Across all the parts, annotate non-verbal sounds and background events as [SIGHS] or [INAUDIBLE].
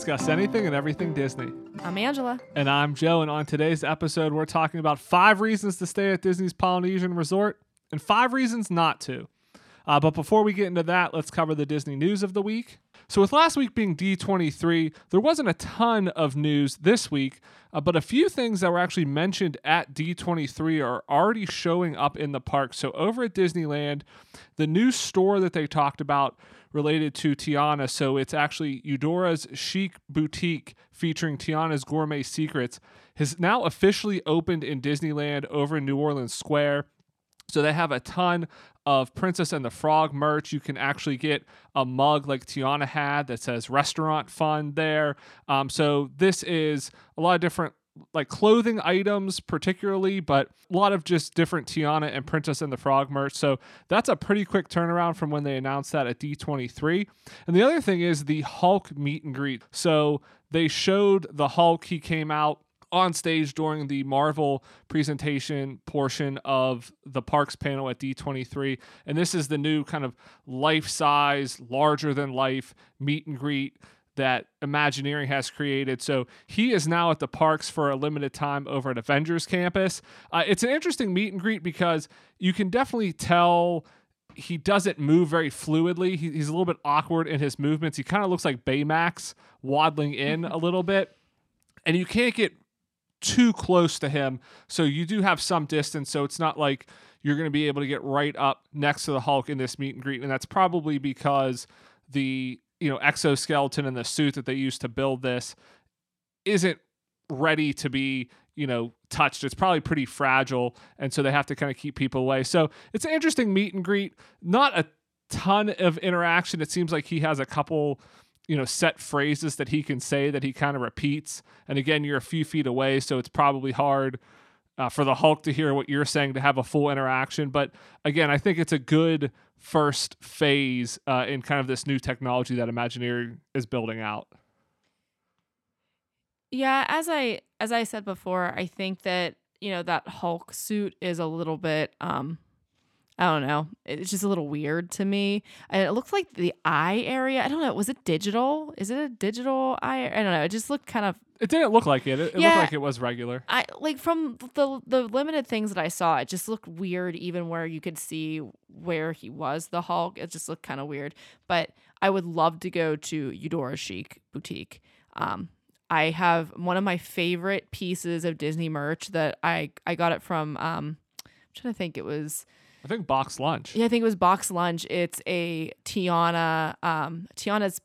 discuss anything and everything Disney. I'm Angela. And I'm Joe, and on today's episode, we're talking about five reasons to stay at Disney's Polynesian Resort and five reasons not to. Uh, but before we get into that, let's cover the Disney news of the week. So, with last week being D23, there wasn't a ton of news this week, uh, but a few things that were actually mentioned at D23 are already showing up in the park. So, over at Disneyland, the new store that they talked about related to Tiana. So, it's actually Eudora's Chic Boutique featuring Tiana's Gourmet Secrets, has now officially opened in Disneyland over in New Orleans Square. So they have a ton of Princess and the Frog merch. You can actually get a mug like Tiana had that says restaurant fun there. Um, so this is a lot of different like clothing items particularly but a lot of just different tiana and princess and the frog merch. So that's a pretty quick turnaround from when they announced that at d23 and the other thing is the hulk meet and greet. So they showed the hulk. He came out on stage during the Marvel presentation portion of the parks panel at D23. And this is the new kind of life size, larger than life meet and greet that Imagineering has created. So he is now at the parks for a limited time over at Avengers Campus. Uh, it's an interesting meet and greet because you can definitely tell he doesn't move very fluidly. He, he's a little bit awkward in his movements. He kind of looks like Baymax waddling in a little bit. And you can't get too close to him. So you do have some distance. So it's not like you're going to be able to get right up next to the Hulk in this meet and greet. And that's probably because the you know exoskeleton and the suit that they used to build this isn't ready to be you know touched. It's probably pretty fragile and so they have to kind of keep people away. So it's an interesting meet and greet. Not a ton of interaction. It seems like he has a couple you know set phrases that he can say that he kind of repeats. And again you're a few feet away so it's probably hard uh, for the hulk to hear what you're saying to have a full interaction but again i think it's a good first phase uh, in kind of this new technology that imagineering is building out Yeah, as I as I said before, I think that, you know, that Hulk suit is a little bit um I don't know. It's just a little weird to me. And it looks like the eye area. I don't know. Was it digital? Is it a digital eye? I don't know. It just looked kind of it didn't look like it it, it Yeah. looked like it was regular I like from the the limited things that I saw, it just looked weird. Even where you could see where he was the Hulk, it just looked kind of weird. But I would love to go to Eudora Chic Boutique. Um, I have one of my favorite pieces of Disney merch that I I got it from. Um, I'm trying to think. It was i think box lunch yeah, I think it was Box Lunch. It's a Tiana. Um, Tiana's.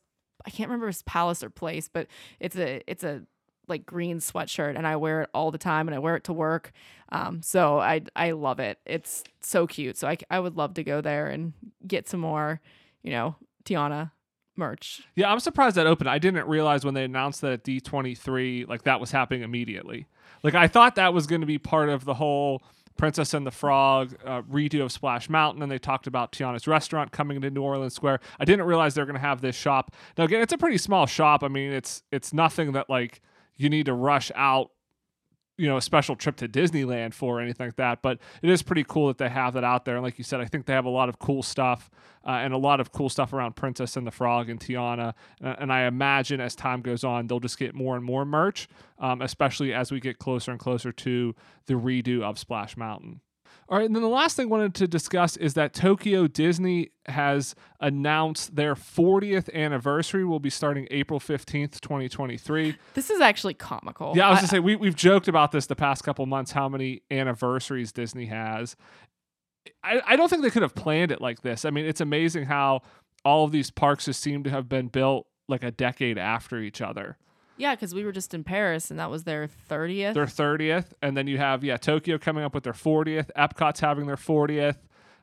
I can't remember his palace or place, but it's a it's a like green sweatshirt, and I wear it all the time, and I wear it to work. Um, so I I love it. It's so cute. So I I would love to go there and get some more, you know, Tiana merch. Yeah, I'm surprised that opened. I didn't realize when they announced that at D23, like that was happening immediately. Like I thought that was going to be part of the whole Princess and the Frog uh, redo of Splash Mountain, and they talked about Tiana's restaurant coming into New Orleans Square. I didn't realize they're going to have this shop. Now again, it's a pretty small shop. I mean, it's it's nothing that like you need to rush out you know a special trip to Disneyland for or anything like that. But it is pretty cool that they have that out there. And like you said, I think they have a lot of cool stuff uh, and a lot of cool stuff around Princess and the Frog and Tiana. Uh, and I imagine as time goes on, they'll just get more and more merch, um, especially as we get closer and closer to the redo of Splash Mountain. All right, and then the last thing I wanted to discuss is that Tokyo Disney has announced their 40th anniversary will be starting April 15th, 2023. This is actually comical. Yeah, I was gonna say we we've joked about this the past couple months how many anniversaries Disney has. I, I don't think they could have planned it like this. I mean, it's amazing how all of these parks just seem to have been built like a decade after each other. Yeah, because we were just in Paris, and that was their thirtieth. Their 30th, and then you have yeah Tokyo coming up with their 40th. Epcot's having their 40th.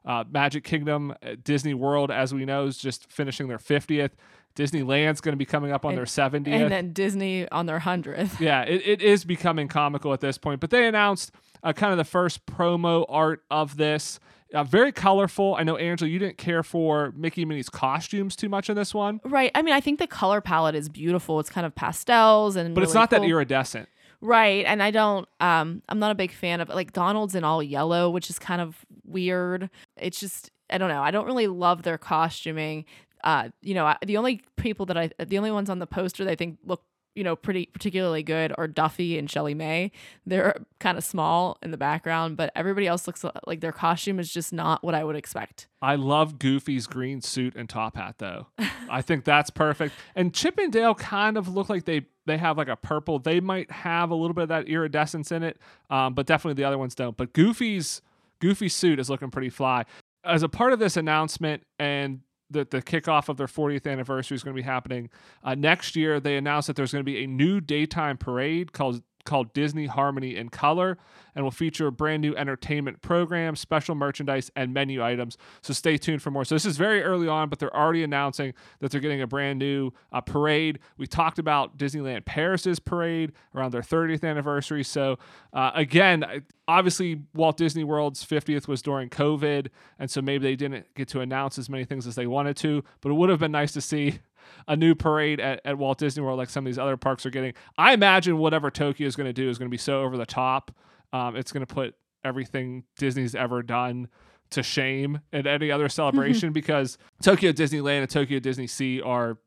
Uh, Magic Kingdom, uh, Disney World, as we know, is just finishing their 50th. Disneyland's going to be coming up on And- their 70th. and then Disney on their hundredth. yeah, it, it is becoming comical at this point. But they announced uh, kind of the first promo art of this. Uh, very colorful. I know, Angela, you didn't care for Mickey and Minnie's costumes too much in this one, Right. I mean, I think the color palette is beautiful. It's kind of pastels and but it's really not that iridescent. Right. And I don't um I'm not a big fan of like Donald's in all yellow, which is kind of weird. It's just I don't know. I don't really love their costuming. Uh, you know, I- the only people that I, the only ones on the poster that I think look, you know, pretty particularly good are Duffy and ShellieMay. They're kind of small in the background, but everybody else looks like their costume is just not what I would expect. I love Goofy's green suit and top hat though. I think that's perfect. And Chip and Dale kind of look like they they have like a purple. They might have a little bit of that iridescence in it, um, but definitely the other ones don't. But Goofy's Goofy's suit is looking pretty fly. As a part of this announcement and the, the kickoff of their 40th anniversary is going to be happening uh, next year. They announced that there's going to be a new daytime parade called called Disney Harmony in Color and will feature a brand new entertainment program, special merchandise, and menu items. So stay tuned for more. So this is very early on, but they're already announcing that they're getting a brand new uh, parade. We talked about Disneyland Paris's parade around their 30th anniversary. So uh, again, obviously Walt Disney World's 50th was during COVID, and so maybe they didn't get to announce as many things as they wanted to, but it would have been nice to see a new parade at, at Walt Disney World like some of these other parks are getting. I imagine whatever Tokyo is going to do is going to be so over the top. Um, it's going to put everything Disney's ever done to shame at any other celebration because Tokyo Disneyland and Tokyo Disney Sea are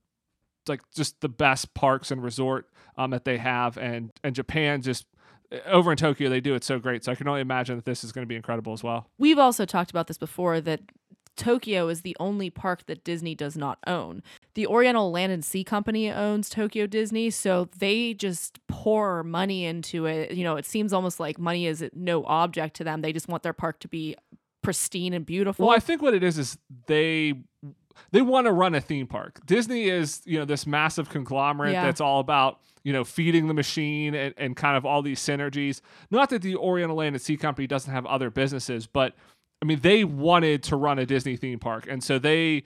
like just the best parks and resort um, that they have, and and Japan just over in Tokyo they do it so great. So I can only imagine that this is going to be incredible as well. We've also talked about this before that Tokyo is the only park that Disney does not own. The Oriental Land and Sea Company owns Tokyo Disney, so they just pour money into it. You know, it seems almost like money is no object to them. They just want their park to be pristine and beautiful. Well, I think what it is is they they want to run a theme park. Disney is, you know, this massive conglomerate Yeah. that's all about, you know, feeding the machine and, and kind of all these synergies. Not that the Oriental Land and Sea Company doesn't have other businesses, but I mean, they wanted to run a Disney theme park. And so they,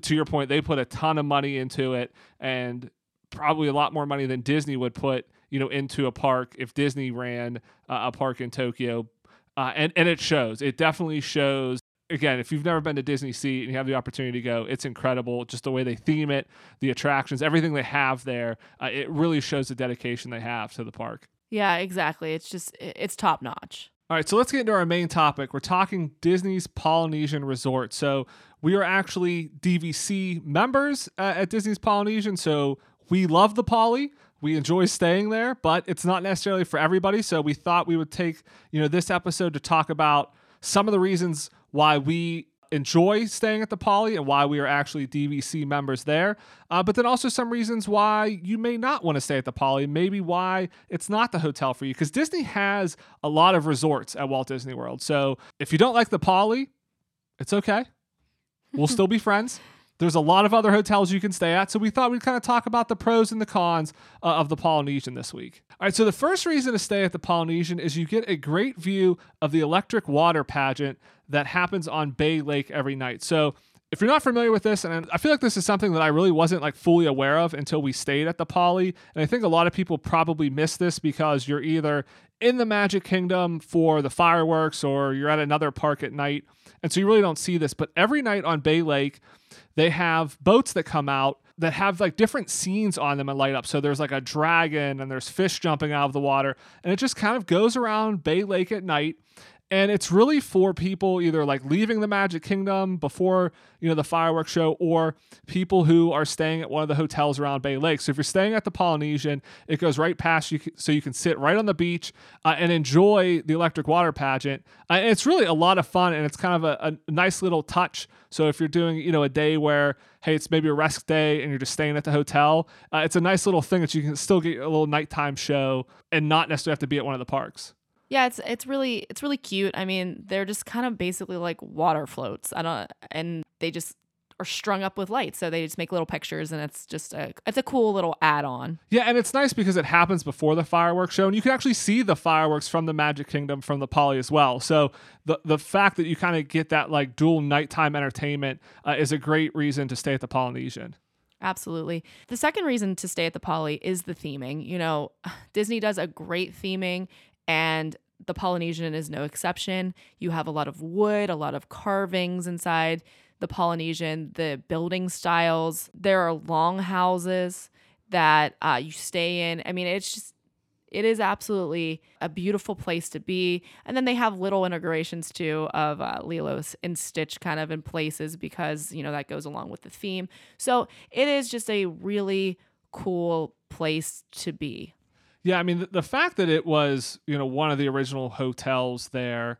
to your point, they put a ton of money into it and probably a lot more money than Disney would put, you know, into a park if Disney ran uh, a park in Tokyo. Uh, and, and it shows. It definitely shows again, if you've never been to Disney Sea and you have the opportunity to go, it's incredible. Just the way they theme it, the attractions, everything they have there. Uh, it really shows the dedication they have to the park. yeah, exactly. It's just it's top notch. All right, so let's get into our main topic. We're talking Disney's Polynesian Resort. So we are actually DVC members uh, at Disney's Polynesian. So we love the Poly. We enjoy staying there, but it's not necessarily for everybody. So we thought we would take you know this episode to talk about some of the reasons why we enjoy staying at the Poly and why we are actually DVC members there. Uh, but then also some reasons why you may not want to stay at the Poly, maybe why it's not the hotel for you. Because Disney has a lot of resorts at Walt Disney World. So if you don't like the Poly, it's okay. We'll still be [LAUGHS] friends. There's a lot of other hotels you can stay at, so we thought we'd kind of talk about the pros and the cons uh, of the Polynesian this week. All right, so the first reason to stay at the Polynesian is you get a great view of the electric water pageant that happens on Bay Lake every night. So if you're not familiar with this, and I feel like this is something that I really wasn't like fully aware of until we stayed at the Poly, and I think a lot of people probably miss this because you're either in the Magic Kingdom for the fireworks or you're at another park at night, and so you really don't see this. But every night on Bay Lake, they have boats that come out that have like different scenes on them and light up. So there's like a dragon and there's fish jumping out of the water, and it just kind of goes around Bay Lake at night and it's really for people either like leaving the magic kingdom before you know the fireworks show or people who are staying at one of the hotels around bay lake. So if you're staying at the polynesian it goes right past you so you can sit right on the beach uh, and enjoy the electric water pageant. Uh, and it's really a lot of fun and it's kind of a, a nice little touch. So if you're doing you know a day where hey it's maybe a rest day and you're just staying at the hotel uh, it's a nice little thing that you can still get a little nighttime show and not necessarily have to be at one of the parks Yeah, it's it's really it's really cute. I mean, they're just kind of basically like water floats. I don't and they just are strung up with lights, so they just make little pictures and it's just a it's a cool little add-on. Yeah, and it's nice because it happens before the fireworks show, and you can actually see the fireworks from the Magic Kingdom from the Poly as well. So the the fact that you kind of get that like dual nighttime entertainment uh, is a great reason to stay at the Polynesian. Absolutely. The second reason to stay at the Poly is the theming. You know, [SIGHS] Disney does a great theming and the Polynesian is no exception. You have a lot of wood, a lot of carvings inside the Polynesian, the building styles. There are long houses that uh, you stay in. I mean, it's just it is absolutely a beautiful place to be. And then they have little integrations too of uh, Lilo's and Stitch kind of in places because, you know, that goes along with the theme. So it is just a really cool place to be. Yeah, I mean the, the fact that it was you know one of the original hotels there,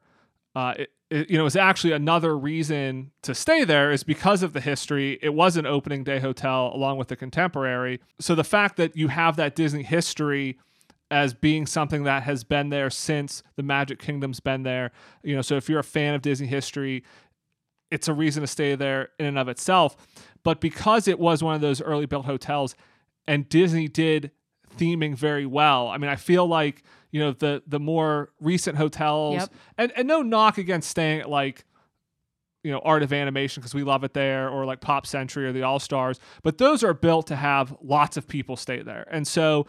uh, it, it, you know, is actually another reason to stay there is because of the history. It was an opening day hotel along with the contemporary. So the fact that you have that Disney history as being something that has been there since the Magic Kingdom's been there, you know, so if you're a fan of Disney history, it's a reason to stay there in and of itself. But because it was one of those early built hotels and Disney did theming very well. I mean, I feel like you know the the more recent hotels, Yep. and and no knock against staying at like you know Art of Animation because we love it there, or like Pop Century or the All Stars, but those are built to have lots of people stay there, and so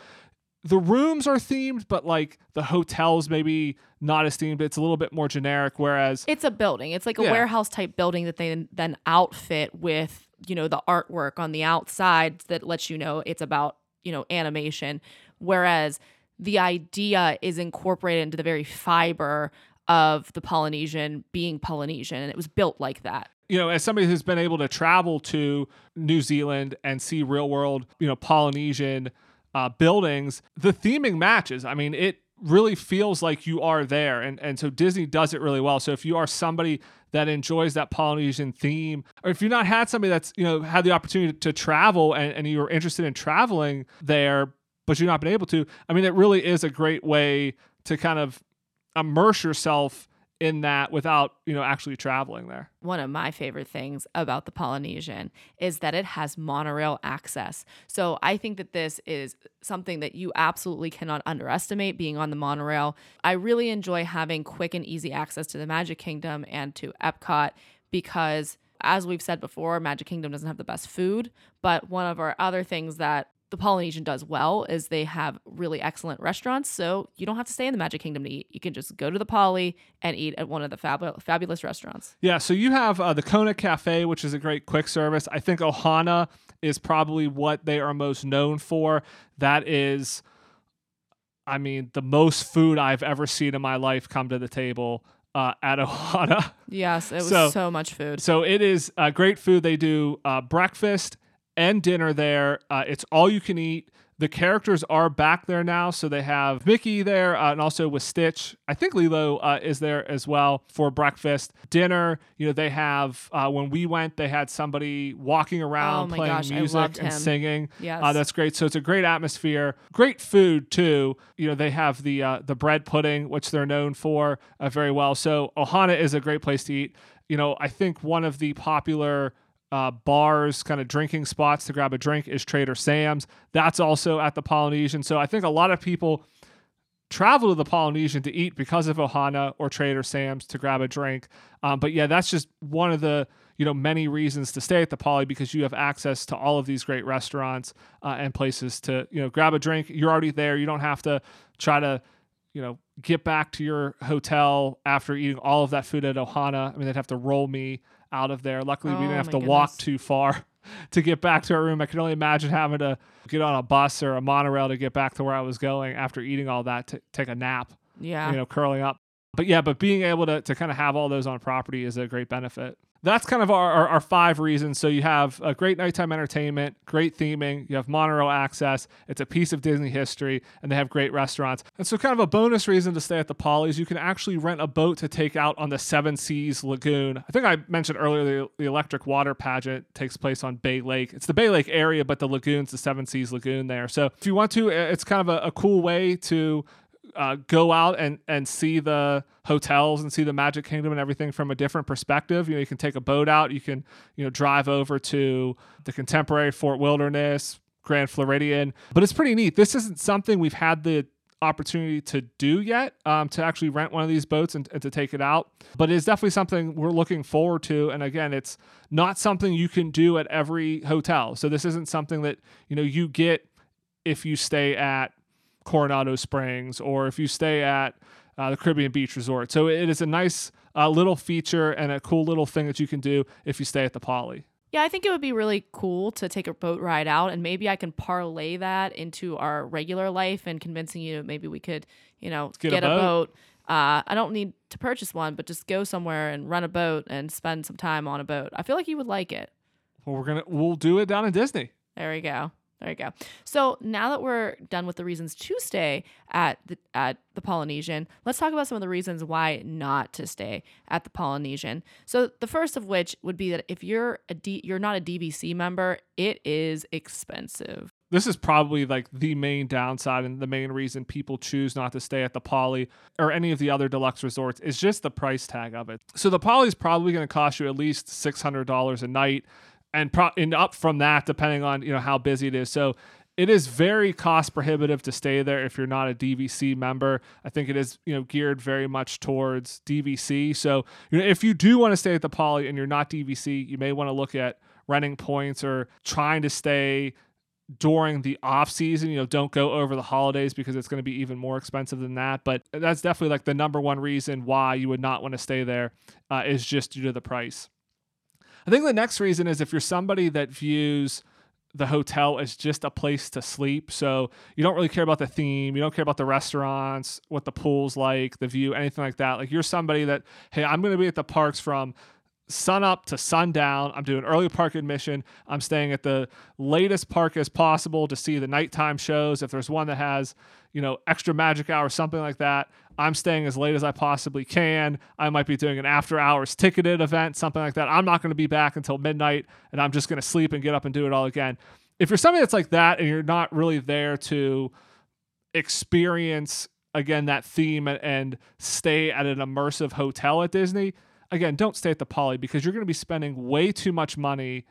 the rooms are themed, but like the hotels maybe not as themed. It's a little bit more generic. Whereas It's a building. It's like a Yeah. warehouse type building that they then outfit with, you know, the artwork on the outside that lets you know it's about, you know, animation. Whereas the idea is incorporated into the very fiber of the Polynesian being Polynesian. And it was built like that. you know, as somebody who's been able to travel to New Zealand and see real world, you know, Polynesian uh, buildings, the theming matches. I mean, it really feels like you are there. And, and so Disney does it really well. So if you are somebody that enjoys that Polynesian theme, or if you've not had somebody that's, you know, had the opportunity to travel and, and you're interested in traveling there, but you've not been able to, I mean, it really is a great way to kind of immerse yourself in that without, you know, actually traveling there. one of my favorite things about the Polynesian is that it has monorail access. So I think that this is something that you absolutely cannot underestimate being on the monorail. I really enjoy having quick and easy access to the Magic Kingdom and to Epcot because as we've said before, Magic Kingdom doesn't have the best food, but one of our other things that the Polynesian does well is they have really excellent restaurants, so you don't have to stay in the Magic Kingdom to eat. You can just go to the Poly and eat at one of the fab- fabulous restaurants. Yeah, so you have uh, the Kona Cafe, which is a great quick service. I think Ohana is probably what they are most known for. That is, I mean, the most food I've ever seen in my life come to the table uh, at [LAUGHS] Ohana. Yes, it was So- so, much food. So it is uh, great food. They do uh, breakfast and dinner there. Uh, it's all you can eat. The characters are back there now, so they have Mickey there, uh, and also with Stitch. I think Lilo uh, is there as well for breakfast, dinner. You know, they have uh, when we went, they had somebody walking around Oh playing gosh, music and singing. Yes. Uh, that's great. So it's a great atmosphere, great food too. You know, they have the uh, the bread pudding, which they're known for uh, very well. So Ohana is a great place to eat. You know, I think one of the popular uh, bars, kind of drinking spots to grab a drink is Trader Sam's. That's also at the Polynesian. So I think a lot of people travel to the Polynesian to eat because of Ohana or Trader Sam's to grab a drink. Um, but yeah, that's just one of the you know many reasons to stay at the Poly because you have access to all of these great restaurants uh, and places to you know grab a drink. You're already there. You don't have to try to you know get back to your hotel after eating all of that food at Ohana. I mean, they'd have to roll me out of there. Luckily, we Oh, didn't have my to walk too far [LAUGHS] to get back to our room. I can only imagine having to get on a bus or a monorail to get back to where I was going after eating all that to take a nap, Yeah. you know, curling up. But yeah, but being able to, to kind of have all those on property is a great benefit. That's kind of our, our, our five reasons. So you have a great nighttime entertainment, great theming, you have monorail access, it's a piece of Disney history, and they have great restaurants. And so, kind of a bonus reason to stay at the Poly's, you can actually rent a boat to take out on the Seven Seas Lagoon. I think I mentioned earlier the, the electric water pageant takes place on Bay Lake. It's the Bay Lake area, but the lagoon's the Seven Seas Lagoon there. So if you want to, it's kind of a, a cool way to uh, go out and and see the hotels and see the Magic Kingdom and everything from a different perspective. You know, you can take a boat out. You can you know drive over to the contemporary Fort Wilderness, Grand Floridian. But it's pretty neat. This isn't something we've had the opportunity to do yet um, to actually rent one of these boats and, and to take it out but it's definitely something we're looking forward to and again it's not something you can do at every hotel so this isn't something that you know you get if you stay at Coronado Springs or if you stay at uh, the Caribbean Beach Resort. So it is a nice uh, little feature and a cool little thing that you can do if you stay at the Poly. Yeah, I think it would be really cool to take a boat ride out, and maybe I can parlay that into our regular life and convincing you maybe we could, you know, Get a get, a boat. boat. Uh, I don't need to purchase one, but just go somewhere and run a boat and spend some time on a boat. I feel like you would like it. Well, we're gonna we'll do it down in Disney. There we go. There you go. So now that we're done with the reasons to stay at the at the Polynesian, let's talk about some of the reasons why not to stay at the Polynesian. So the first of which would be that if you're a D, you're not a DVC member, it is expensive. This is probably like the main downside and the main reason people choose not to stay at the Poly or any of the other deluxe resorts is just the price tag of it. So the Poly is probably going to cost you at least six hundred dollars a night, and pro- and up from that depending on you know how busy it is. So it is very cost prohibitive to stay there if you're not a DVC member. I think it is you know geared very much towards DVC. So you know if you do want to stay at the Poly and you're not DVC, you may want to look at renting points or trying to stay during the off season. You know, don't go over the holidays because it's going to be even more expensive than that. But that's definitely like the number one reason why you would not want to stay there uh, is just due to the price. I think the next reason is if you're somebody that views the hotel as just a place to sleep. So you don't really care about the theme, you don't care about the restaurants, what the pool's like, the view, anything like that. Like you're somebody that, hey, I'm going to be at the parks from sun up to sundown. I'm doing early park admission. I'm staying at the latest park as possible to see the nighttime shows. If there's one that has, you know, extra magic hour, something like that, I'm staying as late as I possibly can. I might be doing an after hours ticketed event, something like that. I'm not going to be back until midnight and I'm just going to sleep and get up and do it all again. If you're somebody that's like that and you're not really there to experience again that theme and, stay at an immersive hotel at Disney, again, don't stay at the Poly because you're going to be spending way too much money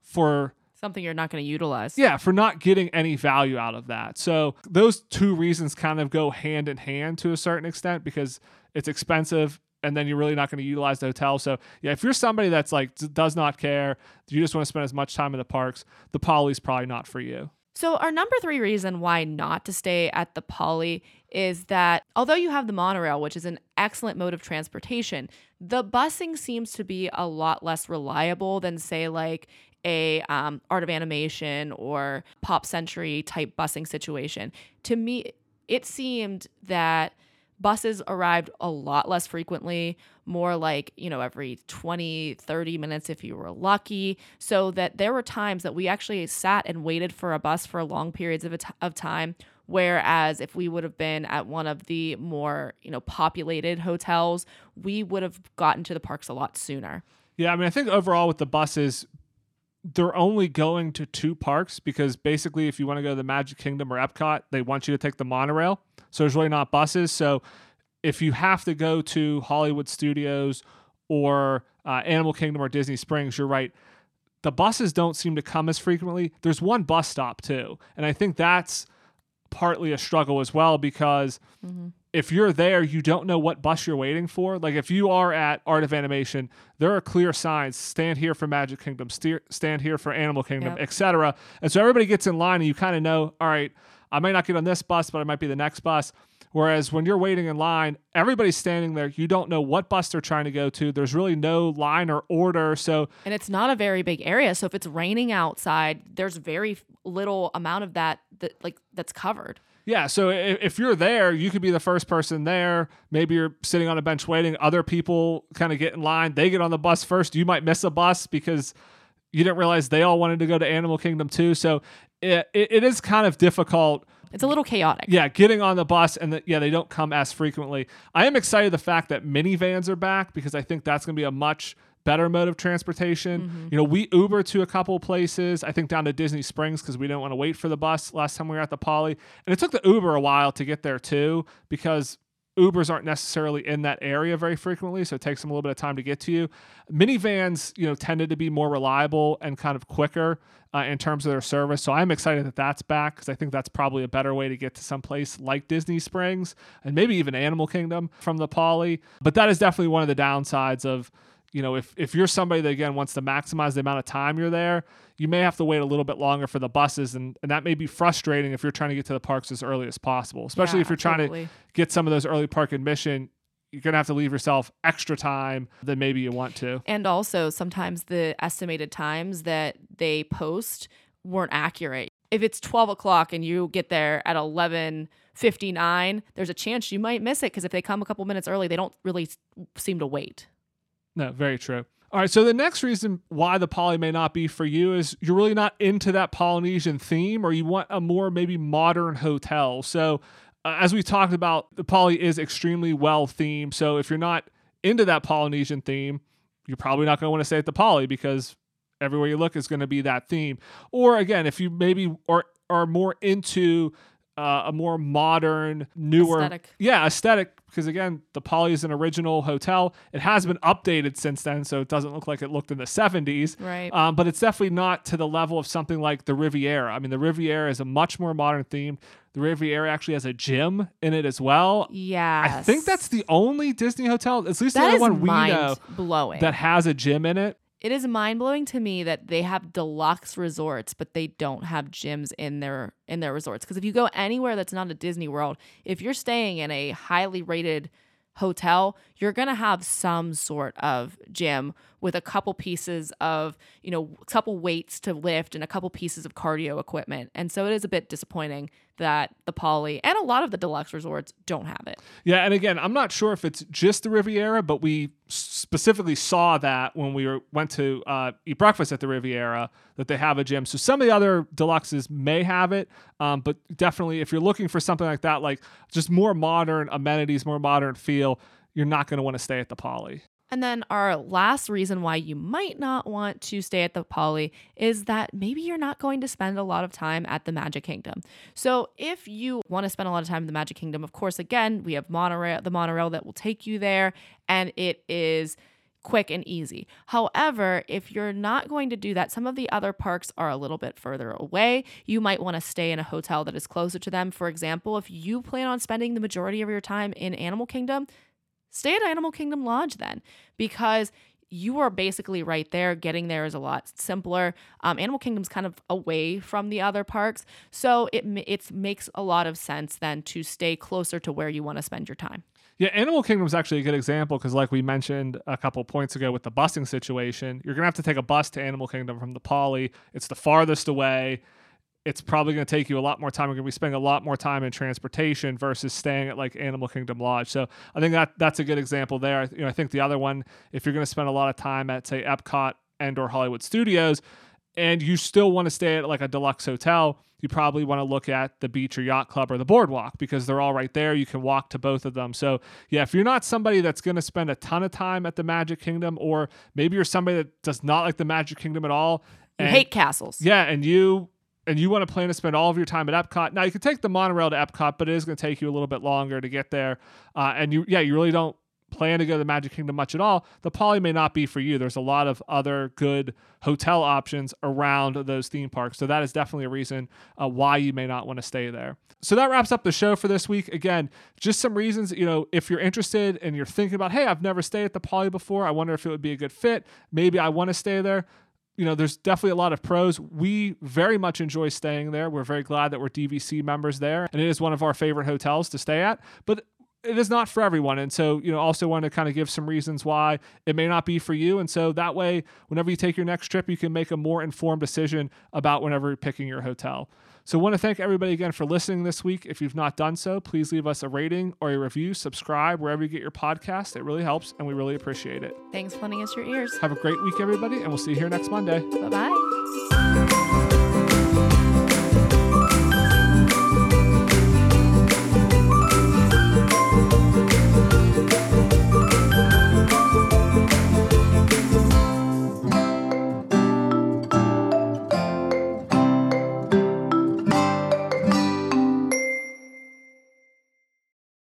for Something you're not going to utilize. yeah, for not getting any value out of that. So those two reasons kind of go hand in hand to a certain extent because it's expensive and then you're really not going to utilize the hotel. So yeah, if you're somebody that's like does not care, you just want to spend as much time in the parks, the Poly's probably not for you. So, our number three reason why not to stay at the Poly is that although you have the monorail, which is an excellent mode of transportation, the busing seems to be a lot less reliable than, say, like a um, Art of Animation or Pop Century type busing situation. To me, it seemed that buses arrived a lot less frequently more like you know every 20 30 minutes if you were lucky so that there were times that we actually sat and waited for a bus for long periods of, of time whereas if we would have been at one of the more you know populated hotels we would have gotten to the parks a lot sooner Yeah, I mean, I think overall with the buses, they're only going to two parks because basically, if you want to go to the Magic Kingdom or Epcot, they want you to take the monorail. So there's really not buses. So if you have to go to Hollywood Studios or uh, Animal Kingdom or Disney Springs, you're right. The buses don't seem to come as frequently. There's one bus stop too. And I think that's partly a struggle as well because if you're there, you don't know what bus you're waiting for. Like if you are at Art of Animation, there are clear signs: stand here for Magic Kingdom, steer, stand here for Animal Kingdom, Yep. etc. And so everybody gets in line, and you kind of know, all right, I might not get on this bus, but I might be the next bus. Whereas when you're waiting in line, everybody's standing there. You don't know what bus they're trying to go to. There's really no line or order. So and it's not a very big area so if it's raining outside there's very little amount of that that like that's covered Yeah, so if, you're there, you could be the first person there. Maybe you're sitting on a bench waiting. Other people kind of get in line. They get on the bus first. You might miss a bus because you didn't realize they all wanted to go to Animal Kingdom too. So it, it, it is kind of difficult. it's a little chaotic Yeah, getting on the bus and the, yeah, they don't come as frequently. I am excited the fact that Minnie Vans are back because I think that's going to be a much better mode of transportation. You know, we Uber to a couple places. I think down to Disney Springs because we didn't want to wait for the bus last time we were at the Poly, and it took the Uber a while to get there too because Ubers aren't necessarily in that area very frequently, so it takes them a little bit of time to get to you. Minnie Vans, you know, tended to be more reliable and kind of quicker uh, in terms of their service. So I'm excited that that's back because I think that's probably a better way to get to some place like Disney Springs and maybe even Animal Kingdom from the Poly. But that is definitely one of the downsides of you know, if if you're somebody that again wants to maximize the amount of time you're there, you may have to wait a little bit longer for the buses, and, and that may be frustrating if you're trying to get to the parks as early as possible. Especially Yeah, if you're trying to get some of those early park admission. you're going to have to leave yourself extra time than maybe you want to. And also, sometimes the estimated times that they post weren't accurate. If it's 12 o'clock and you get there at 11:59, there's a chance you might miss it because if they come a couple minutes early, they don't really seem to wait. No, very true. All right, so the next reason why the poly may not be for you is you're really not into that Polynesian theme or you want a more maybe modern hotel. So, uh, as we talked about, the poly is extremely well themed. So, if you're not into that Polynesian theme, you're probably not going to want to stay at the poly because everywhere you look is going to be that theme. Or again, if you maybe are are more into uh, a more modern, newer, Aesthetic. yeah, aesthetic. Because again, the Poly is an original hotel. It has been updated since then, so it doesn't look like it looked in the 70s. Right. Um, but it's definitely not to the level of something like the Riviera. I mean, the Riviera is a much more modern theme. The Riviera actually has a gym in it as well. yeah. I think that's the only Disney hotel, at least the only one we know, blowing. that has a gym in it. It is mind blowing to me that they have deluxe resorts, but they don't have gyms in their in their resorts. Because if you go anywhere that's not a Disney World, if you're staying in a highly rated hotel, you're gonna have some sort of gym with a couple pieces of you know a couple weights to lift and a couple pieces of cardio equipment. And so it is a bit disappointing that the Poly and a lot of the deluxe resorts don't have it. Yeah, and again, I'm not sure if it's just the Riviera, but we specifically saw that when we were, went to uh, eat breakfast at the Riviera that they have a gym. So some of the other deluxes may have it, um, but definitely if you're looking for something like that, like just more modern amenities, more modern feel, you're not going to want to stay at the Poly. And then our last reason why you might not want to stay at the Poly is that maybe you're not going to spend a lot of time at the Magic Kingdom. So if you want to spend a lot of time in the Magic Kingdom, of course, again, we have monorail, the monorail that will take you there, and it is quick and easy. However, if you're not going to do that, some of the other parks are a little bit further away. You might want to stay in a hotel that is closer to them. For example, if you plan on spending the majority of your time in Animal Kingdom, stay at Animal Kingdom Lodge then because you are basically right there. Getting there is a lot simpler. Um, Animal Kingdom's kind of away from the other parks, so it it makes a lot of sense then to stay closer to where you want to spend your time. Yeah, Animal Kingdom is actually a good example because, like we mentioned a couple points ago with the busing situation, you're gonna have to take a bus to Animal Kingdom from the Poly. It's the farthest away. It's probably going to take you a lot more time. You're going to be spending a lot more time in transportation versus staying at like Animal Kingdom Lodge. So I think that that's a good example there. You know, I think the other one, if you're going to spend a lot of time at say Epcot and or Hollywood Studios, and you still want to stay at like a deluxe hotel, you probably want to look at the beach or yacht club or the boardwalk because they're all right there. You can walk to both of them. So, yeah, if you're not somebody that's going to spend a ton of time at the Magic Kingdom, or maybe you're somebody that does not like the Magic Kingdom at all, You hate castles. yeah, and you and you want to plan to spend all of your time at Epcot. Now you can take the monorail to Epcot, but it is going to take you a little bit longer to get there. Uh, and you, yeah, you really don't plan to go to the Magic Kingdom much at all. The Poly may not be for you. There's a lot of other good hotel options around those theme parks, so that is definitely a reason uh, why you may not want to stay there. So that wraps up the show for this week. Again, just some reasons, you know, if you're interested and you're thinking about, hey, I've never stayed at the Poly before. I wonder if it would be a good fit. Maybe I want to stay there you know, there's definitely a lot of pros. We very much enjoy staying there. We're very glad that we're DVC members there, and it is one of our favorite hotels to stay at. But it is not for everyone. And so, you know, also want to kind of give some reasons why it may not be for you. And so that way, whenever you take your next trip, you can make a more informed decision about whenever you're picking your hotel. So, I want to thank everybody again for listening this week. If you've not done so, please leave us a rating or a review, subscribe wherever you get your podcast. It really helps, and we really appreciate it. Thanks for lending us your ears. Have a great week, everybody, and we'll see you here next Monday. Bye bye.